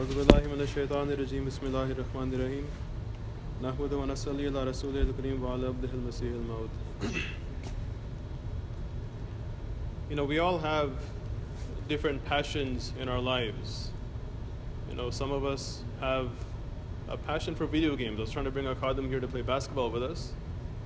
أعوذ بالله من الشيطان الرجيم بسم الله الرحمن الرحيم نحمد ونصلي على رسول الكريم وعلى عبده المسيح الموعود You know, we all have different passions in our lives. You know, some of us have a passion for video games. I was trying to bring our Akadim here to play basketball with us,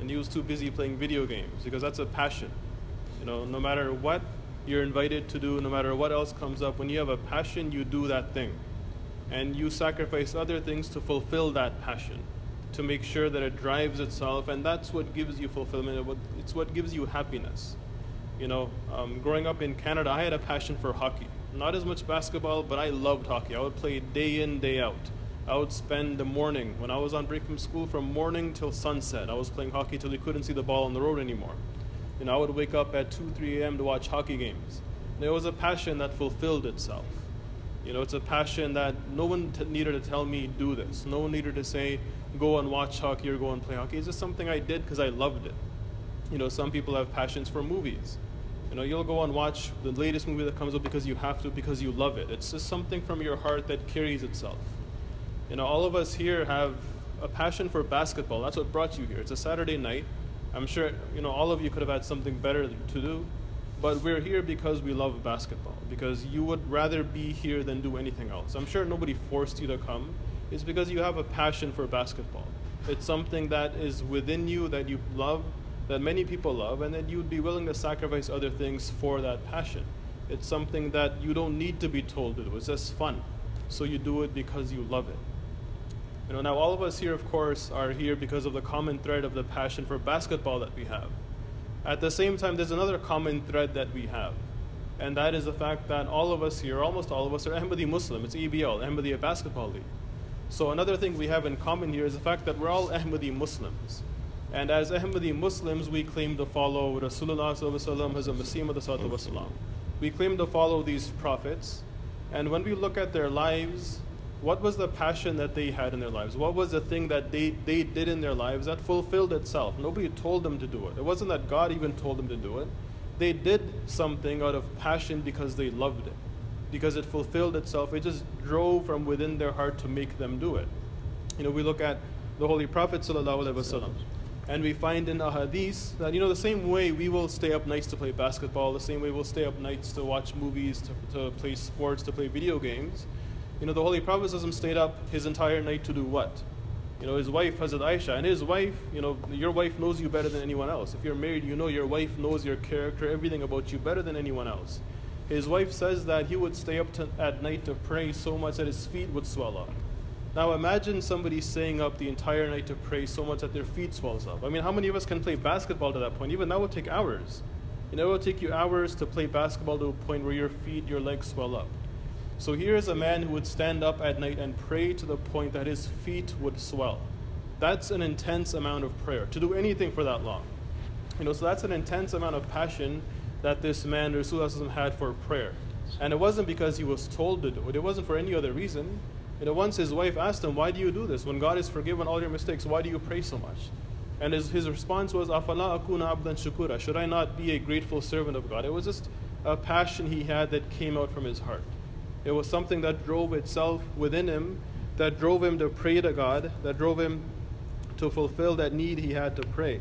and he was too busy playing video games because that's a passion. You know, no matter what you're invited to do, no matter what else comes up, when you have a passion, you do that thing. And you sacrifice other things to fulfill that passion, to make sure that it drives itself, and that's what gives you fulfillment. It's what gives you happiness. You know, um, growing up in Canada, I had a passion for hockey. Not as much basketball, but I loved hockey. I would play day in, day out. I would spend the morning, when I was on break from school, from morning till sunset. I was playing hockey till you couldn't see the ball on the road anymore. Know, I would wake up at 2, 3 a.m. to watch hockey games. And it was a passion that fulfilled itself. You know, it's a passion that no one t- needed to tell me, do this. No one needed to say, go and watch hockey or go and play hockey. It's just something I did because I loved it. You know, some people have passions for movies. You know, you'll go and watch the latest movie that comes up because you have to, because you love it. It's just something from your heart that carries itself. You know, all of us here have a passion for basketball. That's what brought you here. It's a Saturday night. I'm sure, you know, all of you could have had something better to do, but we're here because we love basketball, because you would rather be here than do anything else. I'm sure nobody forced you to come. It's because you have a passion for basketball. It's something that is within you that you love that many people love, and that you'd be willing to sacrifice other things for that passion. It's something that you don't need to be told to do, it's just fun. So you do it because you love it. You know, now all of us here, of course, are here because of the common thread of the passion for basketball that we have. At the same time, there's another common thread that we have, and that is the fact that all of us here, almost all of us, are Ahmadi Muslim. It's EBL, Ahmadiyya Basketball League. So another thing we have in common here is the fact that we're all Ahmadi Muslims. And as Ahmadi Muslims, we claim to follow Rasulullah Hazrat Masih We claim to follow these prophets. And when we look at their lives, what was the passion that they had in their lives? What was the thing that they, they did in their lives that fulfilled itself? Nobody told them to do it. It wasn't that God even told them to do it. They did something out of passion because they loved it, because it fulfilled itself. It just drove from within their heart to make them do it. You know, we look at the Holy Prophet. And we find in the hadith that, you know, the same way we will stay up nights to play basketball, the same way we'll stay up nights to watch movies, to, to play sports, to play video games. You know, the Holy Prophet stayed up his entire night to do what? You know, his wife, Hazrat Aisha, and his wife, you know, your wife knows you better than anyone else. If you're married, you know your wife knows your character, everything about you better than anyone else. His wife says that he would stay up to, at night to pray so much that his feet would swell up. Now imagine somebody staying up the entire night to pray so much that their feet swells up. I mean, how many of us can play basketball to that point? Even that would take hours. You know, it will take you hours to play basketball to a point where your feet, your legs swell up. So here is a man who would stand up at night and pray to the point that his feet would swell. That's an intense amount of prayer, to do anything for that long. You know, so that's an intense amount of passion that this man, Rasulullah had for prayer. And it wasn't because he was told to do it, it wasn't for any other reason. You know, once his wife asked him, Why do you do this? When God has forgiven all your mistakes, why do you pray so much? And his, his response was, Afala akuna abdan shukura. Should I not be a grateful servant of God? It was just a passion he had that came out from his heart. It was something that drove itself within him, that drove him to pray to God, that drove him to fulfill that need he had to pray.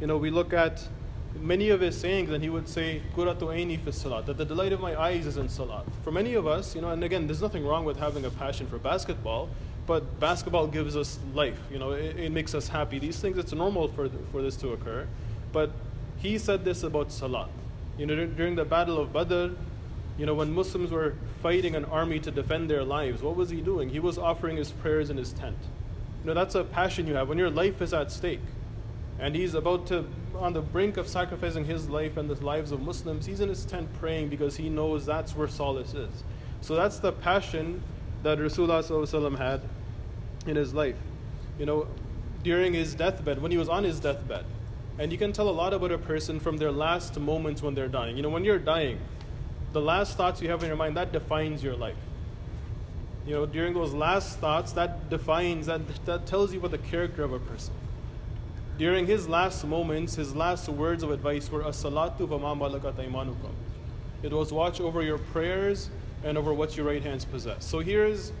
You know, we look at many of his sayings, and he would say, Quratu aini salat, that the delight of my eyes is in salat. For many of us, you know, and again, there's nothing wrong with having a passion for basketball, but basketball gives us life, you know, it, it makes us happy. These things, it's normal for, for this to occur. But he said this about salat. You know, during the Battle of Badr, you know, when Muslims were fighting an army to defend their lives, what was he doing? He was offering his prayers in his tent. You know, that's a passion you have when your life is at stake. And he's about to on the brink of sacrificing his life and the lives of Muslims, he's in his tent praying because he knows that's where solace is. So that's the passion that Rasulullah had in his life. You know, during his deathbed, when he was on his deathbed, and you can tell a lot about a person from their last moments when they're dying. You know, when you're dying, the last thoughts you have in your mind, that defines your life. You know, during those last thoughts, that defines, that, that tells you what the character of a person. During his last moments, his last words of advice were As-salatu ma It was watch over your prayers and over what your right hands possess. So here's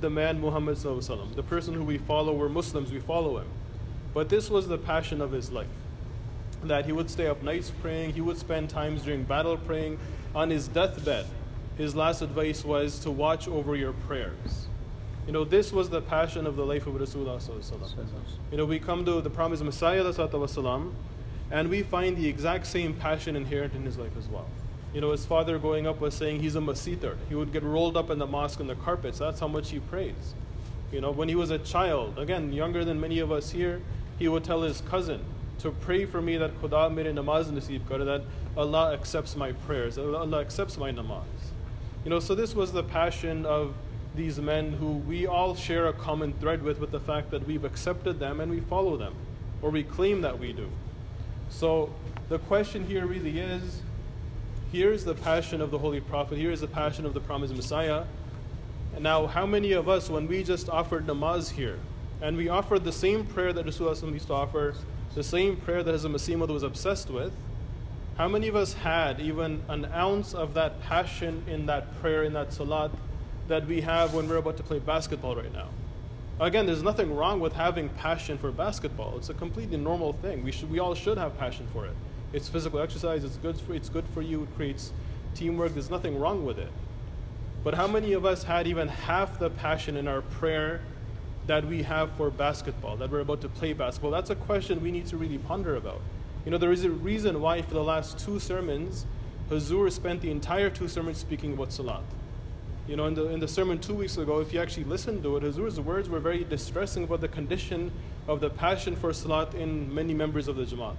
the man Muhammad, the person who we follow, we're Muslims, we follow him. But this was the passion of his life. That he would stay up nights praying, he would spend times during battle praying. On his deathbed, his last advice was to watch over your prayers. You know, this was the passion of the life of Rasulullah. You know, we come to the promised Messiah, and we find the exact same passion inherent in his life as well. You know, his father growing up was saying he's a masiter. He would get rolled up in the mosque on the carpets. That's how much he prays. You know, when he was a child, again, younger than many of us here, he would tell his cousin to pray for me that Khuda mere namaz kare, that Allah accepts my prayers, Allah accepts my namaz. You know, so this was the passion of these men who we all share a common thread with, with the fact that we've accepted them and we follow them, or we claim that we do. So the question here really is here's the passion of the Holy Prophet, here's the passion of the promised Messiah. And now, how many of us, when we just offered namaz here, and we offered the same prayer that Rasulullah used to offer, the same prayer that Hazrat Masih was obsessed with, how many of us had even an ounce of that passion in that prayer, in that salat, that we have when we're about to play basketball right now? Again, there's nothing wrong with having passion for basketball. It's a completely normal thing. We, should, we all should have passion for it. It's physical exercise, it's good, for, it's good for you, it creates teamwork, there's nothing wrong with it. But how many of us had even half the passion in our prayer that we have for basketball, that we're about to play basketball? That's a question we need to really ponder about. You know, there is a reason why for the last two sermons, Hazur spent the entire two sermons speaking about Salat. You know, in the, in the sermon two weeks ago, if you actually listened to it, Hazur's words were very distressing about the condition of the passion for Salat in many members of the Jamaat.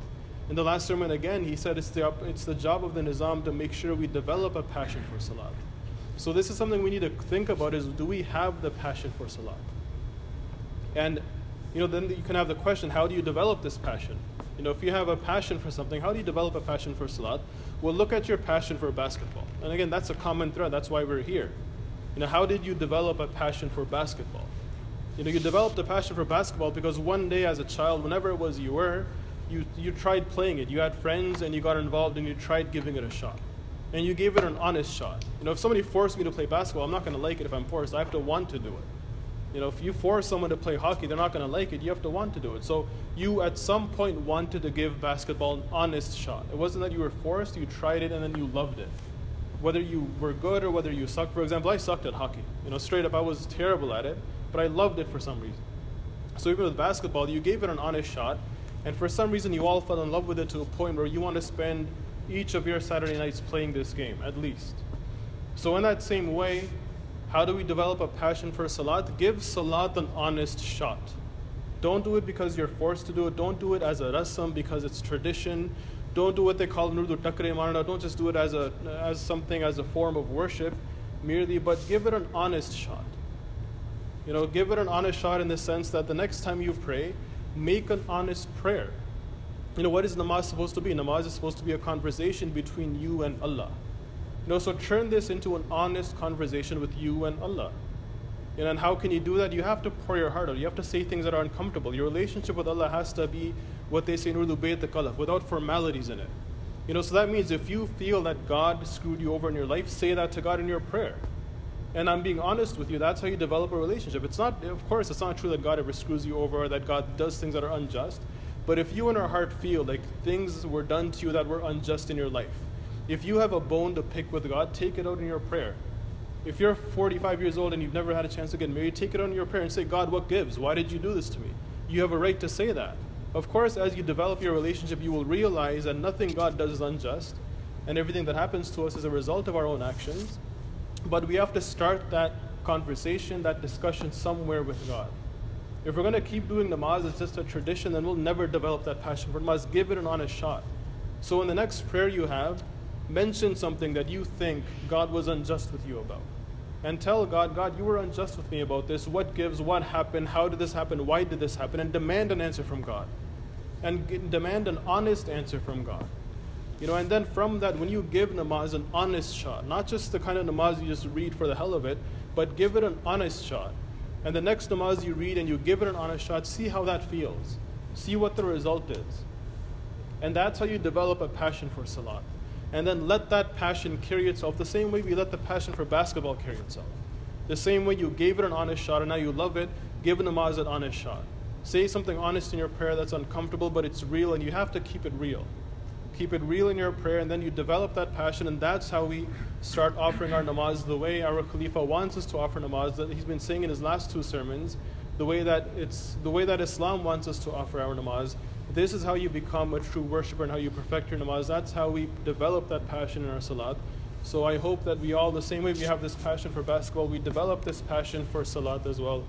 In the last sermon, again, he said it's the, it's the job of the Nizam to make sure we develop a passion for Salat. So this is something we need to think about is do we have the passion for Salat? And, you know, then you can have the question, how do you develop this passion? You know, if you have a passion for something, how do you develop a passion for salat? Well, look at your passion for basketball. And again, that's a common thread. That's why we're here. You know, how did you develop a passion for basketball? You know, you developed a passion for basketball because one day as a child, whenever it was you were, you, you tried playing it. You had friends and you got involved and you tried giving it a shot. And you gave it an honest shot. You know, if somebody forced me to play basketball, I'm not going to like it if I'm forced. I have to want to do it. You know, if you force someone to play hockey, they're not going to like it. You have to want to do it. So you, at some point, wanted to give basketball an honest shot. It wasn't that you were forced, you tried it and then you loved it. Whether you were good or whether you sucked. For example, I sucked at hockey. You know, straight up, I was terrible at it, but I loved it for some reason. So even with basketball, you gave it an honest shot, and for some reason, you all fell in love with it to a point where you want to spend each of your Saturday nights playing this game, at least. So, in that same way, how do we develop a passion for salat? Give salat an honest shot. Don't do it because you're forced to do it. Don't do it as a rasam because it's tradition. Don't do what they call nurdu takre marna. Don't just do it as, a, as something, as a form of worship merely, but give it an honest shot. You know, give it an honest shot in the sense that the next time you pray, make an honest prayer. You know, what is namaz supposed to be? Namaz is supposed to be a conversation between you and Allah. Know, so turn this into an honest conversation with you and Allah. You know, and how can you do that? You have to pour your heart out. You have to say things that are uncomfortable. Your relationship with Allah has to be what they say in Urdu, bayt kalaf, without formalities in it. You know, so that means if you feel that God screwed you over in your life, say that to God in your prayer. And I'm being honest with you, that's how you develop a relationship. It's not, of course, it's not true that God ever screws you over, that God does things that are unjust. But if you in our heart feel like things were done to you that were unjust in your life, if you have a bone to pick with God, take it out in your prayer. If you're 45 years old and you've never had a chance to get married, take it out in your prayer and say, God, what gives? Why did you do this to me? You have a right to say that. Of course, as you develop your relationship, you will realize that nothing God does is unjust, and everything that happens to us is a result of our own actions. But we have to start that conversation, that discussion somewhere with God. If we're going to keep doing namaz as just a tradition, then we'll never develop that passion for namaz. Give it an honest shot. So in the next prayer you have, mention something that you think God was unjust with you about. And tell God, God, you were unjust with me about this. What gives? What happened? How did this happen? Why did this happen? And demand an answer from God. And demand an honest answer from God. You know, and then from that, when you give namaz an honest shot, not just the kind of namaz you just read for the hell of it, but give it an honest shot. And the next namaz you read and you give it an honest shot, see how that feels. See what the result is. And that's how you develop a passion for salat and then let that passion carry itself the same way we let the passion for basketball carry itself. The same way you gave it an honest shot and now you love it, give namaz an honest shot. Say something honest in your prayer that's uncomfortable, but it's real, and you have to keep it real. Keep it real in your prayer, and then you develop that passion, and that's how we start offering our namaz the way our Khalifa wants us to offer namaz. That he's been saying in his last two sermons, the way that it's the way that Islam wants us to offer our namaz. This is how you become a true worshiper and how you perfect your namaz. That's how we develop that passion in our salat. So I hope that we all, the same way we have this passion for basketball, we develop this passion for salat as well.